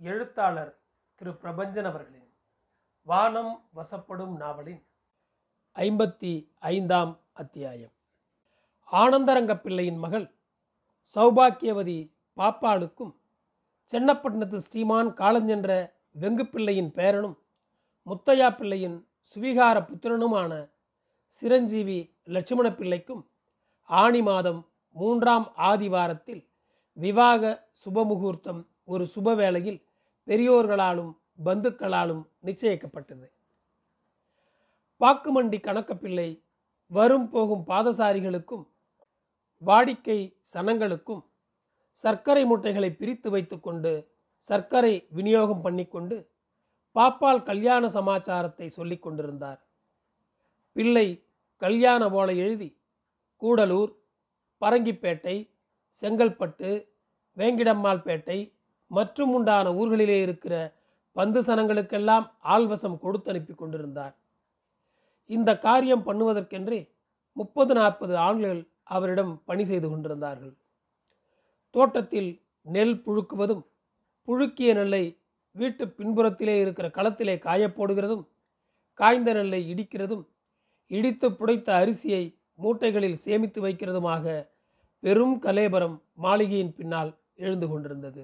எழுத்தாளர் திரு பிரபஞ்சன் அவர்களின் வானம் வசப்படும் நாவலின் ஐம்பத்தி ஐந்தாம் அத்தியாயம். ஆனந்தரங்க பிள்ளையின் மகள் சௌபாக்கியவதி பாப்பாளுக்கும் சென்னப்பட்டினத்து ஸ்ரீமான் காலஞ்சென்ற வெங்குப்பிள்ளையின் பேரனும் முத்தையா பிள்ளையின் சுவிகார புத்திரனுமான சிரஞ்சீவி லட்சுமண பிள்ளைக்கும் ஆணி மாதம் மூன்றாம் ஆதிவாரத்தில் விவாக சுபமுகூர்த்தம் ஒரு சுப வேளையில் பெரியோர்களாலும் பந்துக்களாலும் நிச்சயிக்கப்பட்டது. பாக்குமண்டி கணக்கப்பிள்ளை வரும் போகும் பாதசாரிகளுக்கும் வாடிக்கை சனங்களுக்கும் சர்க்கரை முட்டைகளை பிரித்து வைத்துக்கொண்டு சர்க்கரை விநியோகம் பண்ணிக்கொண்டு பாப்பால் கல்யாண சமாச்சாரத்தை சொல்லிக் கொண்டிருந்தார். பிள்ளை கல்யாண ஓலை எழுதி கூடலூர் பரங்கிப்பேட்டை செங்கல்பட்டு வேங்கிடம்மாள்பேட்டை மற்றும் உண்டான ஊர்களிலே இருக்கிற பந்து சனங்களுக்கெல்லாம் ஆள்வசம் கொடுத்து அனுப்பி கொண்டிருந்தார். இந்த காரியம் பண்ணுவதற்கென்றே முப்பது நாற்பது ஆண்கள் அவரிடம் பணி செய்து கொண்டிருந்தார்கள். தோட்டத்தில் நெல் புழுக்குவதும் புழுக்கிய நெல்லை வீட்டு பின்புறத்திலே இருக்கிற களத்திலே காயப்போடுகிறதும் காய்ந்த நெல்லை இடிக்கிறதும் இடித்து புடைத்த அரிசியை மூட்டைகளில் சேமித்து வைக்கிறதுமாக பெரும் கலேபரம் மாளிகையின் பின்னால் எழுந்து கொண்டிருந்தது.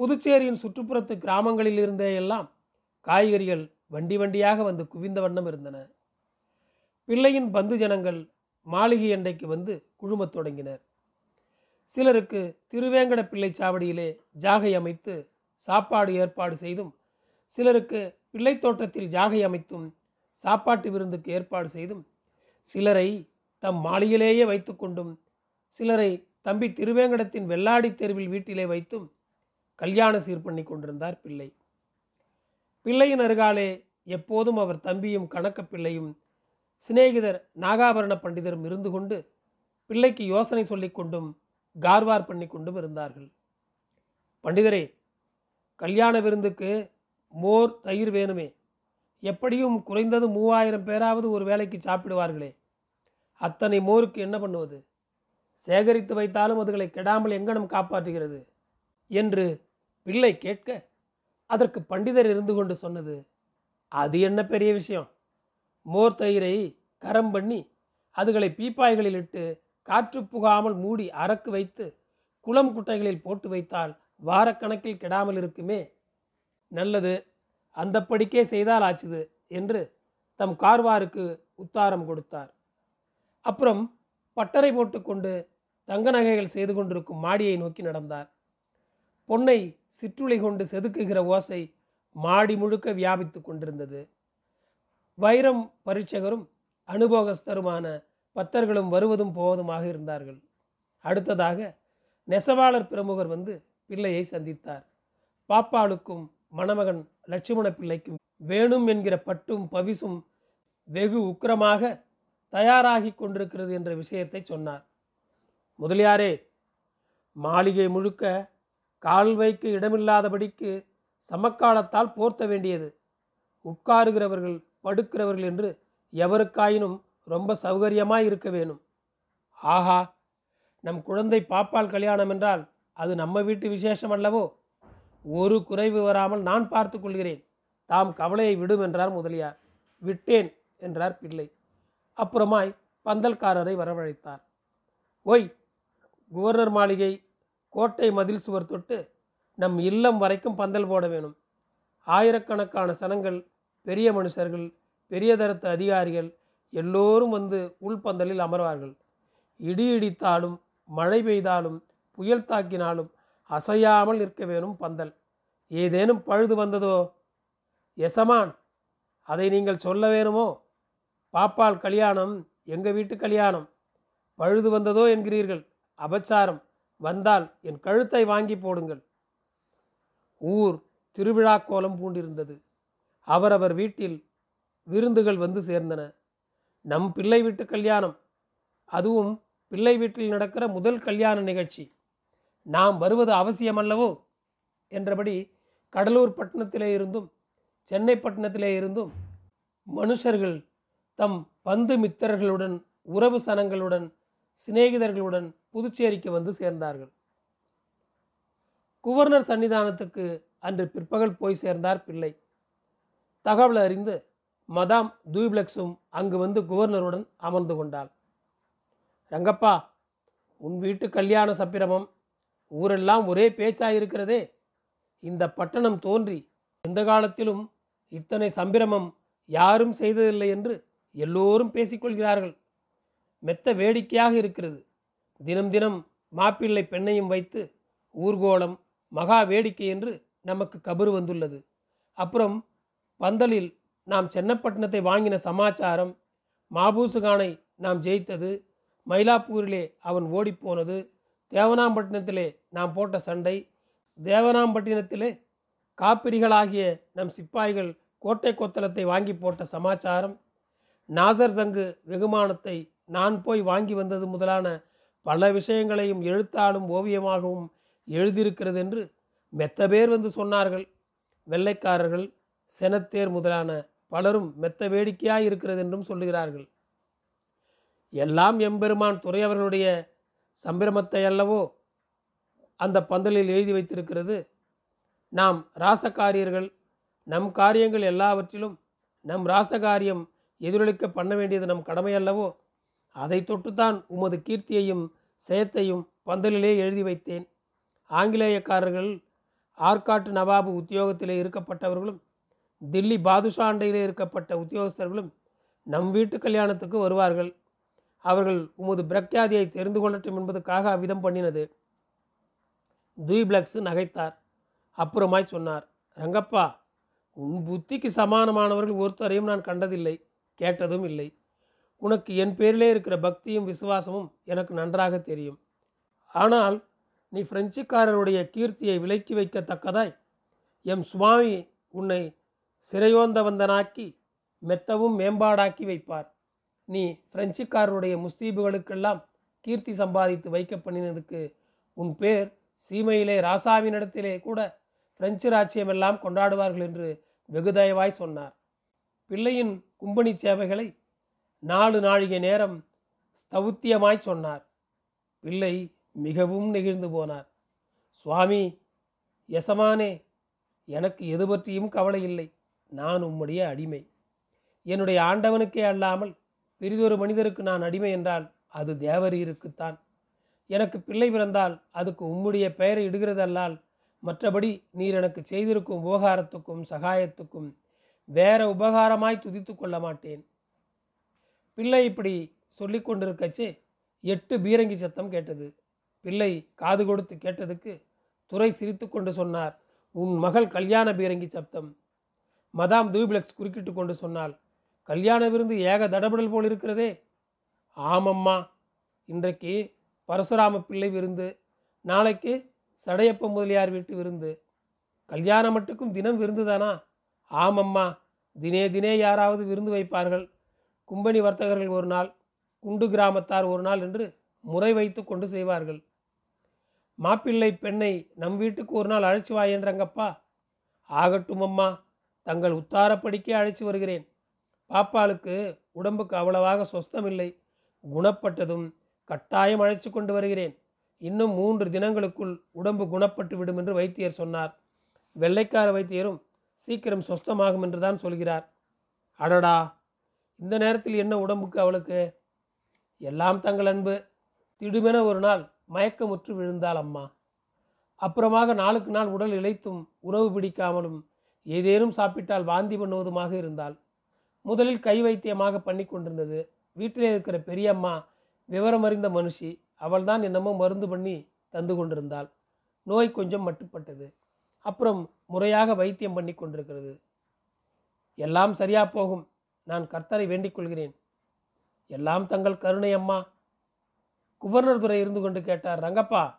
புதுச்சேரியின் சுற்றுப்புறத்து கிராமங்களில் இருந்தே எல்லாம் காய்கறிகள் வண்டி வண்டியாக வந்து குவிந்த வண்ணம் இருந்தன. பிள்ளையின் பந்து ஜனங்கள் மாளிகை அண்டைக்கு வந்து குழுமத் தொடங்கினர். சிலருக்கு திருவேங்கட பிள்ளை சாவடியிலே ஜாகை அமைத்து சாப்பாடு ஏற்பாடு செய்தும் சிலருக்கு பிள்ளை தோட்டத்தில் ஜாகை அமைத்தும் சாப்பாட்டு விருந்துக்கு ஏற்பாடு செய்தும் சிலரை தம் மாளிகையிலேயே வைத்துக்கொண்டும் சிலரை தம்பி திருவேங்கடத்தின் வெள்ளாடி தெருவில் வீட்டிலே வைத்தும் கல்யாண சீர் பண்ணி கொண்டிருந்தார் பிள்ளை. பிள்ளையின் அருகாலே எப்போதும் அவர் தம்பியும் கணக்க பிள்ளையும் சிநேகிதர் நாகாபரண பண்டிதரும் இருந்து கொண்டு பிள்ளைக்கு யோசனை சொல்லிக் கொண்டும் கார்வார் பண்ணி கொண்டும் இருந்தார்கள். பண்டிதரே கல்யாண விருந்துக்கு மோர் தயிர் வேணுமே. எப்படியும் குறைந்தது மூவாயிரம் பேராவது ஒரு வேலைக்கு சாப்பிடுவார்களே. அத்தனை மோருக்கு என்ன பண்ணுவது? சேகரித்து வைத்தாலும் அதுகளை கெடாமல் எங்கனம் காப்பாற்றுகிறது? என்று பிள்ளை கேட்க. அதற்கு பண்டிதர் இருந்து கொண்டு சொன்னது அது என்ன பெரிய விஷயம்? மோர் தயிரை கரம் பண்ணி அதுகளை பீப்பாய்களில் இட்டு காற்று புகாமல் மூடி அரக்கு வைத்து குளம் குட்டைகளில் போட்டு வைத்தால் வாரக்கணக்கில் கெடாமல் இருக்குமே? நல்லது அந்தப்படிக்கே செய்தால் ஆச்சுது என்று தம் கார்வாருக்கு உத்தாரம் கொடுத்தார். அப்புறம் பட்டறை போட்டுக்கொண்டு தங்க நகைகள் செய்து கொண்டிருக்கும் மாடியை நோக்கி நடந்தார். பொன்னை சிற்றுளை கொண்டு செதுக்குகிற ஓசை மாடி முழுக்க வியாபித்து கொண்டிருந்தது. வைரம் பரீட்சகரும் அனுபோகஸ்தருமான பத்தர்களும் வருவதும் போவதுமாக இருந்தார்கள். அடுத்ததாக நெசவாளர் பிரமுகர் வந்து பிள்ளையை சந்தித்தார். பாப்பாளுக்கும் மணமகன் லட்சுமண பிள்ளைக்கும் வேணும் என்கிற பட்டும் பவிசும் வெகு உக்கிரமாக தயாராகி கொண்டிருக்கிறது என்ற விஷயத்தை சொன்னார். முதலியாரே மாளிகை முழுக்க கால்வைக்கு இடமில்லாதபடிக்கு சமக்காலத்தால் போர்த்த வேண்டியது. உட்காருகிறவர்கள் படுக்கிறவர்கள் என்று எவருக்காயினும் ரொம்ப சௌகரியமாய் இருக்க வேணும். ஆஹா நம் குழந்தை பாப்பால் கல்யாணம் என்றால் அது நம்ம வீட்டு விசேஷம் அல்லவோ? ஒரு குறைவு வராமல் நான் பார்த்து கொள்கிறேன். தாம் கவலையை விடும் என்றார் முதலியார். விட்டேன் என்றார் பிள்ளை. அப்புறமாய் பந்தல்காரரை வரவழைத்தார். ஓய் குவர்னர் மாளிகை கோட்டை மதில் சுவர் தொட்டு நம் இல்லம் வரைக்கும் பந்தல் போட வேணும். ஆயிரக்கணக்கான சனங்கள் பெரிய மனுஷர்கள் பெரிய தரத்து அதிகாரிகள் எல்லோரும் வந்து உள்பந்தலில் அமர்வார்கள். இடி இடித்தாலும் மழை பெய்தாலும் புயல் தாக்கினாலும் அசையாமல் நிற்க வேணும் பந்தல். ஏதேனும் பழுது வந்ததோ? எசமான் அதை நீங்கள் சொல்ல வேணுமோ? பாப்பால் கல்யாணம் எங்கள் வீட்டு கல்யாணம் பழுது வந்ததோ என்கிறீர்கள். அபச்சாரம். வந்தால் என் கழுத்தை வாங்கி போடுங்கள். ஊர் திருவிழா கோலம் பூண்டிருந்தது. அவரவர் வீட்டில் விருந்துகள் வந்து சேர்ந்தன. நம் பிள்ளை வீட்டு கல்யாணம். அதுவும் பிள்ளை வீட்டில் நடக்கிற முதல் கல்யாண நிகழ்ச்சி. நாம் வருவது அவசியமல்லவோ? என்றபடி கடலூர் பட்டணத்திலே இருந்தும் சென்னை பட்டணத்திலே இருந்தும் மனுஷர்கள் தம் பந்து மித்திரர்களுடன் உறவு சனங்களுடன் சிநேகிதர்களுடன் புதுச்சேரிக்கு வந்து சேர்ந்தார்கள். குவர்னர் சன்னிதானத்துக்கு அன்று பிற்பகல் போய் சேர்ந்தார் பிள்ளை. தகவல் அறிந்து மதாம் தூய்பிளக்ஸும் அங்கு வந்து குவர்னருடன் அமர்ந்து கொண்டாள். ரங்கப்பா உன் வீட்டு கல்யாண சப்பிரமம் ஊரெல்லாம் ஒரே பேச்சாயிருக்கிறதே. இந்த பட்டணம் தோன்றி எந்த காலத்திலும் இத்தனை சம்பிரமம் யாரும் செய்ததில்லை என்று எல்லோரும் பேசிக்கொள்கிறார்கள். மெத்த வேடிக்கையாக இருக்கிறது. தினம் தினம் மாப்பிள்ளை பெண்ணையும் வைத்து ஊர்கோலம் மகா வேடிக்கை என்று நமக்கு கபரு வந்துள்ளது. அப்புறம் பந்தலில் நாம் சென்னப்பட்டினத்தை வாங்கின சமாச்சாரம் மாபூசுகானை நாம் ஜெயித்தது மயிலாப்பூரிலே அவன் ஓடிப்போனது தேவனாம்பட்டினத்திலே நாம் போட்ட சண்டை தேவனாம்பட்டினத்திலே காப்பிரிகளாகிய நம் சிப்பாய்கள் கோட்டை கொத்தளத்தை வாங்கி போட்ட சமாச்சாரம் நாசர் சங்கு வெகுமானத்தை நான் போய் வாங்கி வந்தது முதலான பல விஷயங்களையும் எழுத்தாலும் ஓவியமாகவும் எழுதியிருக்கிறது என்று மெத்த பேர் வந்து சொன்னார்கள். வெள்ளைக்காரர்கள் செனத்தேர் முதலான பலரும் மெத்த வேடிக்கையாய் இருக்கிறது என்றும் சொல்லுகிறார்கள். எல்லாம் எம்பெருமான் துறையவர்களுடைய சம்பிரமத்தை அல்லவோ அந்த பந்தலில் எழுதி வைத்திருக்கிறது. நாம் ராசகாரியர்கள் நம் காரியங்கள் எல்லாவற்றிலும் நம் ராசகாரியம் எதிரொலிக்க பண்ண வேண்டியது நம் கடமை அல்லவோ? அதை தொட்டுத்தான் உமது கீர்த்தியையும் செயத்தையும் பந்தலிலே எழுதி வைத்தேன். ஆங்கிலேயக்காரர்கள் ஆற்காட்டு நவாபு உத்தியோகத்திலே இருக்கப்பட்டவர்களும் தில்லி பாதுஷா அண்டையிலே இருக்கப்பட்ட உத்தியோகஸ்தர்களும் நம் வீட்டு கல்யாணத்துக்கு வருவார்கள். அவர்கள் உமது பிரக்யாதியை தெரிந்து கொள்ளட்டும் என்பதற்காக அவ்விதம் பண்ணினது. துய்பிளக்ஸ் நகைத்தார். அப்புறமாய் சொன்னார் ரங்கப்பா உன் புத்திக்கு சமானமானவர்கள் ஒருத்தரையும் நான் கண்டதில்லை கேட்டதும் இல்லை. உனக்கு என் பேரிலே இருக்கிற பக்தியும் விசுவாசமும் எனக்கு நன்றாக தெரியும். ஆனால் நீ பிரெஞ்சுக்காரருடைய கீர்த்தியை விலக்கி வைக்கத்தக்கதாய். எம் சுவாமி உன்னை சிறையோந்தவந்தனாக்கி மெத்தவும் மேம்பாடாக்கி வைப்பார். நீ பிரெஞ்சுக்காரருடைய முஸ்தீபுகளுக்கெல்லாம் கீர்த்தி சம்பாதித்து வைக்க பண்ணினதுக்கு உன் பேர் சீமையிலே ராசாவினிடத்திலே கூட பிரெஞ்சு ராச்சியமெல்லாம் கொண்டாடுவார்கள் என்று வெகுதயவாய் சொன்னார். பிள்ளையின் கும்பனி சேவைகளை நாலு நாழிகை நேரம் ஸ்தௌத்தியமாய் சொன்னார். பிள்ளை மிகவும் நெகிழ்ந்து போனார். சுவாமி எசமானே எனக்கு எது பற்றியும் கவலை இல்லை. நான் உம்முடைய அடிமை. என்னுடைய ஆண்டவனுக்கே அல்லாமல் பெரிதொரு மனிதருக்கு நான் அடிமை என்றால் அது தேவரீருக்குத்தான். எனக்கு பிள்ளை பிறந்தால் அதுக்கு உம்முடைய பெயரை இடுகிறதல்லால் மற்றபடி நீர் எனக்கு செய்திருக்கும் உபகாரத்துக்கும் சகாயத்துக்கும் வேற உபகாரமாய் துதித்து கொள்ள மாட்டேன் பிள்ளை இப்படி சொல்லி கொண்டிருக்கச்சு எட்டு பீரங்கி சத்தம் கேட்டது. பிள்ளை காது கொடுத்து கேட்டதுக்கு துறை சிரித்து கொண்டு சொன்னார் உன் மகள் கல்யாண பீரங்கி சப்தம். மதாம் தூபிளக்ஸ் குறுக்கிட்டு கொண்டு சொன்னாள் கல்யாண விருந்து ஏக தடபடல் போல் இருக்கிறதே. ஆமம்மா இன்றைக்கு பரசுராம பிள்ளை விருந்து நாளைக்கு சடையப்ப முதலியார் வீட்டு விருந்து. கல்யாணம் மட்டுக்கும் தினம் விருந்து தானா ஆமம்மா தினே தினே யாராவது விருந்து வைப்பார்கள். கும்பனி வர்த்தகர்கள் ஒரு நாள் குண்டு கிராமத்தார் ஒரு நாள் என்று முறை வைத்து கொண்டு செய்வார்கள். மாப்பிள்ளை பெண்ணை நம் வீட்டுக்கு ஒரு நாள் அழைச்சி வா என்றங்கப்பா. ஆகட்டும் அம்மா தங்கள் உத்தாரப்படிக்கே அழைச்சி வருகிறேன். பாப்பாளுக்கு உடம்புக்கு அவ்வளவாக சொஸ்தமில்லை. குணப்பட்டதும் கட்டாயம் அழைச்சி கொண்டு வருகிறேன். இன்னும் மூன்று தினங்களுக்குள் உடம்பு குணப்பட்டு விடும் என்று வைத்தியர் சொன்னார். வெள்ளைக்கார வைத்தியரும் சீக்கிரம் சொஸ்தமாகும் என்று தான் சொல்கிறார். அடடா! இந்த நேரத்தில் என்ன உடம்புக்கு அவளுக்கு? எல்லாம் தங்கள் அன்பு. திடுமென ஒரு நாள் மயக்கமுற்று விழுந்தாள் அம்மா. அப்புறமாக நாளுக்கு நாள் உடல் இழைத்தும் உணவு பிடிக்காமலும் ஏதேனும் சாப்பிட்டால் வாந்தி பண்ணுவதுமாக இருந்தால் முதலில் கை வைத்தியமாக பண்ணி கொண்டிருந்தது. வீட்டிலே இருக்கிற பெரியம்மா விவரம் அறிந்த மனுஷி அவள்தான் என்னமோ மருந்து பண்ணி தந்து கொண்டிருந்தாள். நோய் கொஞ்சம் மட்டுப்பட்டது. அப்புறம் முறையாக வைத்தியம் பண்ணி கொண்டிருக்கிறது. எல்லாம் சரியா போகும். நான் கர்த்தரை வேண்டிக் கொள்கிறேன். எல்லாம் தங்கள் கருணை அம்மா. குவர்னர் துறை இருந்து கொண்டு கேட்டார் ரங்கப்பா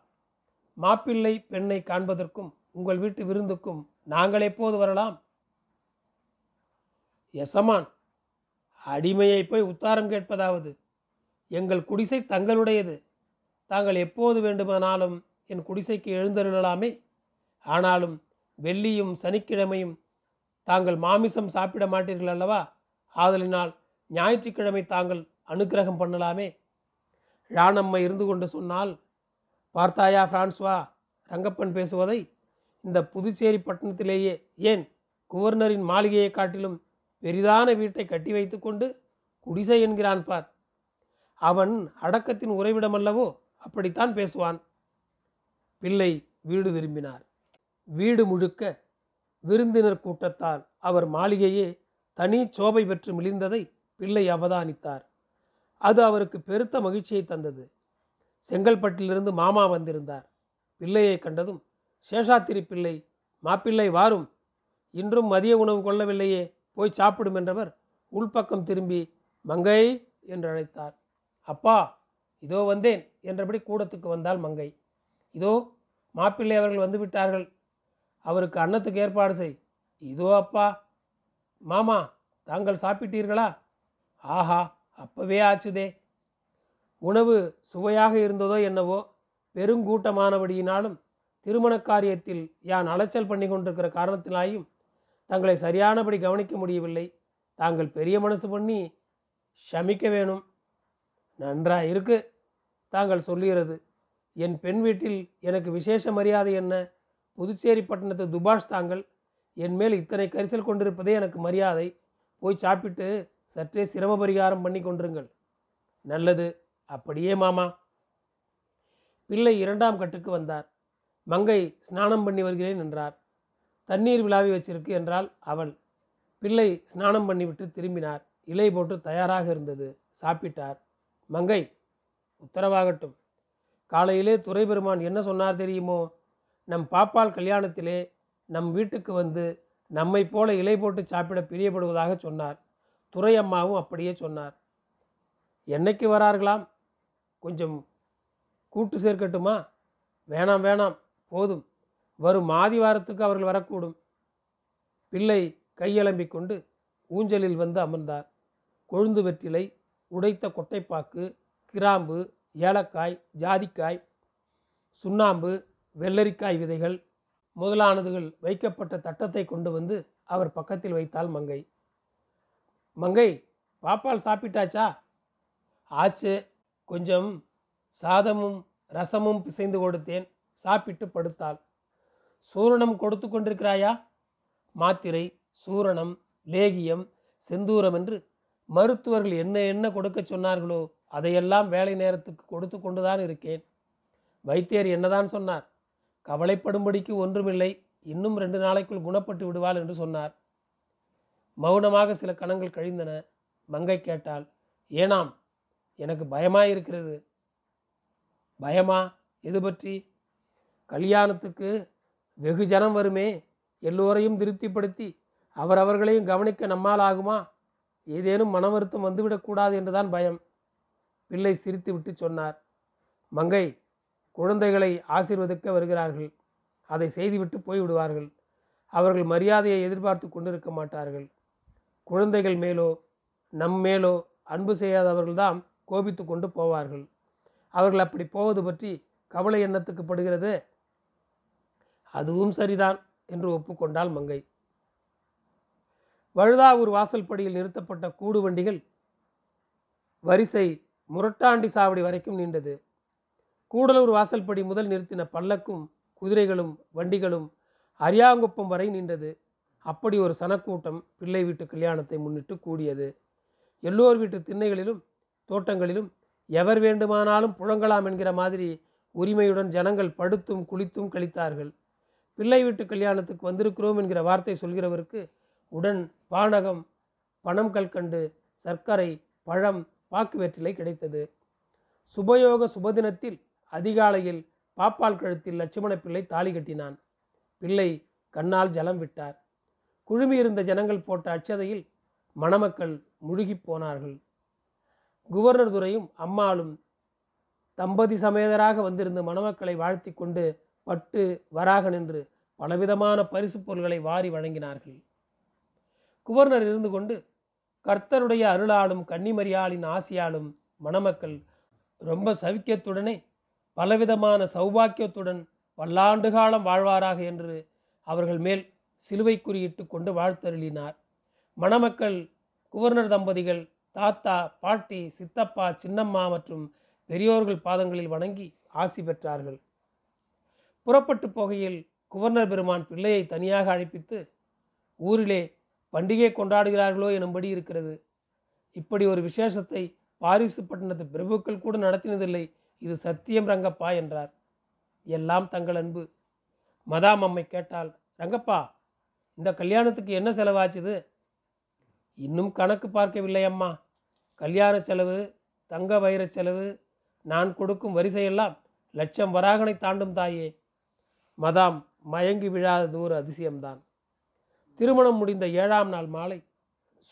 மாப்பிள்ளை பெண்ணை காண்பதற்கும் உங்கள் வீட்டு விருந்துக்கும் நாங்கள் எப்போது வரலாம்? எசமான் அடிமையை போய் உத்தாரம் கேட்பதாவது. எங்கள் குடிசை தங்களுடையது. தாங்கள் எப்போது வேண்டுமானாலும் என் குடிசைக்கு எழுந்தருளலாமே. ஆனாலும் வெள்ளியும் சனிக்கிழமையும் தாங்கள் மாமிசம் சாப்பிட மாட்டீர்கள் அல்லவா? ஆதலினால் ஞாயிற்றுக்கிழமை தாங்கள் அனுக்கிரகம் பண்ணலாமே? ராணம்மை இருந்து கொண்டு சொன்னால் பார்த்தாயா பிரான்ஸ்வா ரங்கப்பன் பேசுவதை? இந்த புதுச்சேரி பட்டணத்திலேயே ஏன் குவர்னரின் மாளிகையை காட்டிலும் பெரிதான வீட்டை கட்டி வைத்துக்கொண்டு குடிசை என்கிறான் பார். அவன் அடக்கத்தின் உறைவிடமல்லவோ? அப்படித்தான் பேசுவான். பிள்ளை வீடு திரும்பினார். வீடு முழுக்க விருந்தினர் கூட்டத்தால் அவர் மாளிகையே தனி சோபை பெற்று மிளிர்ந்ததை பிள்ளை அவதானித்தார். அது அவருக்கு பெருத்த மகிழ்ச்சியை தந்தது. செங்கல்பட்டிலிருந்து மாமா வந்திருந்தார். பிள்ளையை கண்டதும் சேஷாத்திரி பிள்ளை மாப்பிள்ளை வாரும். இன்றும் மதிய உணவு கொள்ளவில்லையே போய் சாப்பிடும் என்றவர் உள்பக்கம் திரும்பி மங்கை என்று அழைத்தார். அப்பா இதோ வந்தேன் என்றபடி கூடத்துக்கு வந்தால் மங்கை. இதோ மாப்பிள்ளை அவர்கள் வந்து விட்டார்கள். அவருக்கு அன்னத்துக்கு ஏற்பாடு செய். இதோ அப்பா மாமா தாங்கள் சாப்பிட்டீர்களா? ஆஹா அப்பவே ஆச்சுதே. உணவு சுவையாக இருந்ததோ என்னவோ பெருங்கூட்டமானபடியினாலும் திருமண காரியத்தில் யான் அலைச்சல் பண்ணி கொண்டிருக்கிற காரணத்தினாயும் தங்களை சரியானபடி கவனிக்க முடியவில்லை. தாங்கள் பெரிய மனசு பண்ணி ஷமிக்க வேணும். நன்றா இருக்கு தாங்கள் சொல்லுகிறது. என் பெண் வீட்டில் எனக்கு விசேஷ மரியாதை என்ன? புதுச்சேரி பட்டணத்து துபாஷ் தாங்கள் என் மேல் இத்தனை கரிசல் கொண்டிருப்பதே எனக்கு மரியாதை. போய் சாப்பிட்டு சற்றே சிரம பரிகாரம் பண்ணி கொண்டிருங்கள். நல்லது அப்படியே மாமா. பிள்ளை இரண்டாம் கட்டுக்கு வந்தார். மங்கை ஸ்நானம் பண்ணி வருகிறேன் என்றார். தண்ணீர் விழாவி வச்சிருக்கு என்றால் அவள். பிள்ளை ஸ்நானம் பண்ணிவிட்டு திரும்பினார். இலை போட்டு தயாராக இருந்தது. சாப்பிட்டார். மங்கை உத்தரவாகட்டும். காலையிலே துறை பெருமான் என்ன சொன்னார் தெரியுமோ? நம் பாப்பால் கல்யாணத்திலே நம் வீட்டுக்கு வந்து நம்மை போல இலை போட்டு சாப்பிட பிரியப்படுவதாக சொன்னார். துறையம்மாவும் அப்படியே சொன்னார். என்னைக்கு வரார்களாம்? கொஞ்சம் கூட்டு சேர்க்கட்டுமா? வேணாம் வேணாம் போதும். வரும் மாதி வாரத்துக்கு அவர்கள் வரக்கூடும். பிள்ளை கையெலம்பிக் கொண்டு ஊஞ்சலில் வந்து அமர்ந்தார். கொழுந்து வெற்றிலை உடைத்த கொட்டைப்பாக்கு கிராம்பு ஏலக்காய் ஜாதிக்காய் சுண்ணாம்பு வெள்ளரிக்காய் விதைகள் முதலானதுகள் வைக்கப்பட்ட தட்டத்தை கொண்டு வந்து அவர் பக்கத்தில் வைத்தாள் மங்கை. மங்கை பாப்பால் சாப்பிட்டாச்சா? ஆச்சு கொஞ்சம் சாதமும் ரசமும் பிசைந்து கொடுத்தேன் சாப்பிட்டு படுத்தாள். சூரணம் கொடுத்து கொண்டிருக்கிறாயா? மாத்திரை சூரணம் லேகியம் செந்தூரம் என்று மருத்துவர்கள் என்ன என்ன கொடுக்க சொன்னார்களோ அதையெல்லாம் வேலை நேரத்துக்கு கொடுத்து கொண்டுதான் இருக்கேன். வைத்தியர் என்னதான் சொன்னார்? கவலைப்படும்படிக்கு ஒன்றுமில்லை. இன்னும் ரெண்டு நாளைக்குள் குணப்பட்டு விடுவாள் என்று சொன்னார். மௌனமாக சில கணங்கள் கழிந்தன. மங்கை கேட்டாள் ஏனாம் எனக்கு பயமாயிருக்கிறது. பயமா? எது பற்றி? கல்யாணத்துக்கு வெகு ஜனம் வருமே. எல்லோரையும் திருப்திப்படுத்தி அவரவர்களையும் கவனிக்க நம்மால் ஆகுமா? ஏதேனும் மன வருத்தம் வந்துவிடக்கூடாது என்றுதான் பயம். பிள்ளை சிரித்து விட்டு சொன்னார். மங்கை குழந்தைகளை ஆசீர்வதிக்க வருகிறார்கள். அதை செய்துவிட்டு போய்விடுவார்கள். அவர்கள் மரியாதையை எதிர்பார்த்து கொண்டிருக்க மாட்டார்கள். குழந்தைகள் மேலோ நம் மேலோ அன்பு செய்யாதவர்கள்தான் கோபித்து கொண்டு போவார்கள். அவர்கள் அப்படி போவது பற்றி கவலை எண்ணத்துக்கு படுகிறது? அதுவும் சரிதான் என்று ஒப்புக்கொண்டாள் மங்கை. வழுதாவூர் வாசல்படியில் நிறுத்தப்பட்ட கூடு வண்டிகள் வரிசை முரட்டாண்டி சாவடி வரைக்கும் நீண்டது. கூடலூர் வாசல்படி முதல் நிறுத்தின பல்லக்கும் குதிரைகளும் வண்டிகளும் அரியாங்குப்பம் வரை நீண்டது. அப்படி ஒரு சனக்கூட்டம் பிள்ளை வீட்டு கல்யாணத்தை முன்னிட்டு கூடியது. எல்லோர் வீட்டு திண்ணைகளிலும் தோட்டங்களிலும் எவர் வேண்டுமானாலும் புழங்கலாம் என்கிற மாதிரி உரிமையுடன் ஜனங்கள் படுத்தும் குளித்தும் கழித்தார்கள். பிள்ளை வீட்டு கல்யாணத்துக்கு வந்திருக்கிறோம் என்கிற வார்த்தை சொல்கிறவருக்கு உடன் பானகம் பணம் கல்கண்டு சர்க்கரை பழம் பாக்கு வெற்றிலை கிடைத்தது. சுபயோக சுபதினத்தில் அதிகாலையில் பாப்பால் கழுத்தில் லட்சுமண பிள்ளை தாலி கட்டினான். பிள்ளை கண்ணால் ஜலம் விட்டார். குழுமியிருந்த ஜனங்கள் போட்ட அச்சதையில் மணமக்கள் முழுகிப் போனார்கள். குவர்னர் துறையும் அம்மாளும் தம்பதி சமேதராக வந்திருந்த மணமக்களை வாழ்த்தி கொண்டு பட்டு வராக நின்று பலவிதமான பரிசு பொருள்களை வாரி வழங்கினார்கள். குவர்னர் இருந்து கொண்டு கர்த்தருடைய அருளாலும் கன்னிமரியாளின் ஆசியாலும் மணமக்கள் ரொம்ப சவிக்கியத்துடனே பலவிதமான சௌபாக்கியத்துடன் பல்லாண்டு காலம் வாழ்வாராக என்று அவர்கள் மேல் சிலுவை குறியிட்டு கொண்டு வாழ்த்தருளினார். மணமக்கள் குவர்னர் தம்பதிகள் தாத்தா பாட்டி சித்தப்பா சின்னம்மா மற்றும் பெரியோர்கள் பாதங்களில் வணங்கி ஆசி பெற்றார்கள். புறப்பட்டு போகையில் குவர்னர் பெருமான் பிள்ளையை தனியாக அழைப்பித்து ஊரிலே பண்டிகை கொண்டாடுகிறார்களோ எனும்படி இருக்கிறது. இப்படி ஒரு விசேஷத்தை பாரிசு பட்டணத்து பிரபுக்கள் கூட நடத்தினதில்லை. இது சத்தியம் ரங்கப்பா என்றார். எல்லாம் தங்கள் அன்பு. மதாம் அம்மை கேட்டால் ரங்கப்பா இந்த கல்யாணத்துக்கு என்ன செலவாச்சுது? இன்னும் கணக்கு பார்க்கவில்லை அம்மா. கல்யாண செலவு தங்க வைர செலவு நான் கொடுக்கும் வரிசையெல்லாம் லட்சம் வராகனை தாண்டும் தாயே. மதாம் மயங்கி விழாதது ஒரு அதிசயம்தான். திருமணம் முடிந்த ஏழாம் நாள் மாலை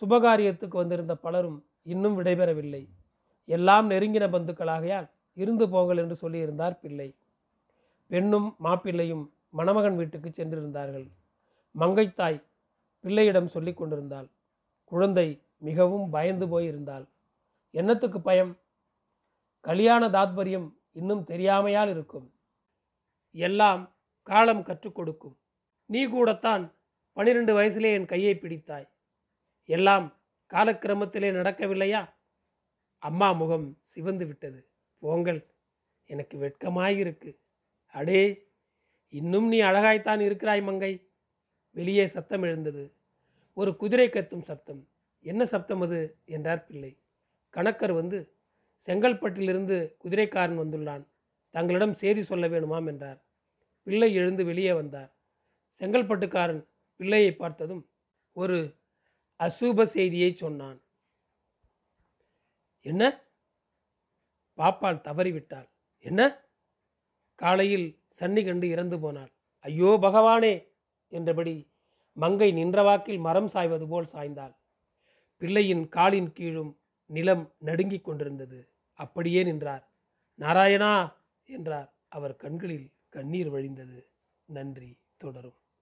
சுபகாரியத்துக்கு வந்திருந்த பலரும் இன்னும் விடைபெறவில்லை. எல்லாம் நெருங்கின பந்துக்களாகையால் இருந்து போங்கள் என்று சொல்லியிருந்தார் பிள்ளை. பெண்ணும் மாப்பிள்ளையும் மணமகன் வீட்டுக்கு சென்றிருந்தார்கள். மங்கைத்தாய் பிள்ளையிடம் சொல்லி கொண்டிருந்தாள். குழந்தை மிகவும் பயந்து போயிருந்தாள். என்னத்துக்கு பயம்? கல்யாண தாத்பரியம் இன்னும் தெரியாமையால் இருக்கும். எல்லாம் காலம் கற்றுக் கொடுக்கும். நீ கூடத்தான் பனிரெண்டு வயசிலே என் கையை பிடித்தாய். எல்லாம் காலக்கிரமத்திலே நடக்கவில்லையா? அம்மா முகம் சிவந்து விட்டது. போங்கள். எனக்கு வெட்கமாயிருக்கு. அடே இன்னும் நீ அழகாய்த்தான் இருக்கிறாய் மங்கை. வெளியே சத்தம் எழுந்தது. ஒரு குதிரை கத்தும் சப்தம். என்ன சப்தம் அது? என்றார் பிள்ளை. கணக்கர் வந்து செங்கல்பட்டிலிருந்து குதிரைக்காரன் வந்துள்ளான். தங்களிடம் செய்தி சொல்ல வேணுமாம் என்றார். பிள்ளை எழுந்து வெளியே வந்தார். செங்கல்பட்டுக்காரன் பிள்ளையை பார்த்ததும் ஒரு அசூப செய்தியை சொன்னான். என்ன? பாப்பால் தவறிவிட்டாள். என்ன? காலையில் சன்னி கண்டு இறந்து போனாள். ஐயோ பகவானே! என்றபடி மங்கை நின்ற வாக்கில் மரம் சாய்வது போல் சாய்ந்தாள். பிள்ளையின் காலின் கீழும் நிலம் நடுங்கிக் கொண்டிருந்தது. அப்படியே நின்றார். நாராயணா! என்றார். அவர் கண்களில் கண்ணீர் வழிந்தது. நன்றி. தொடரும்.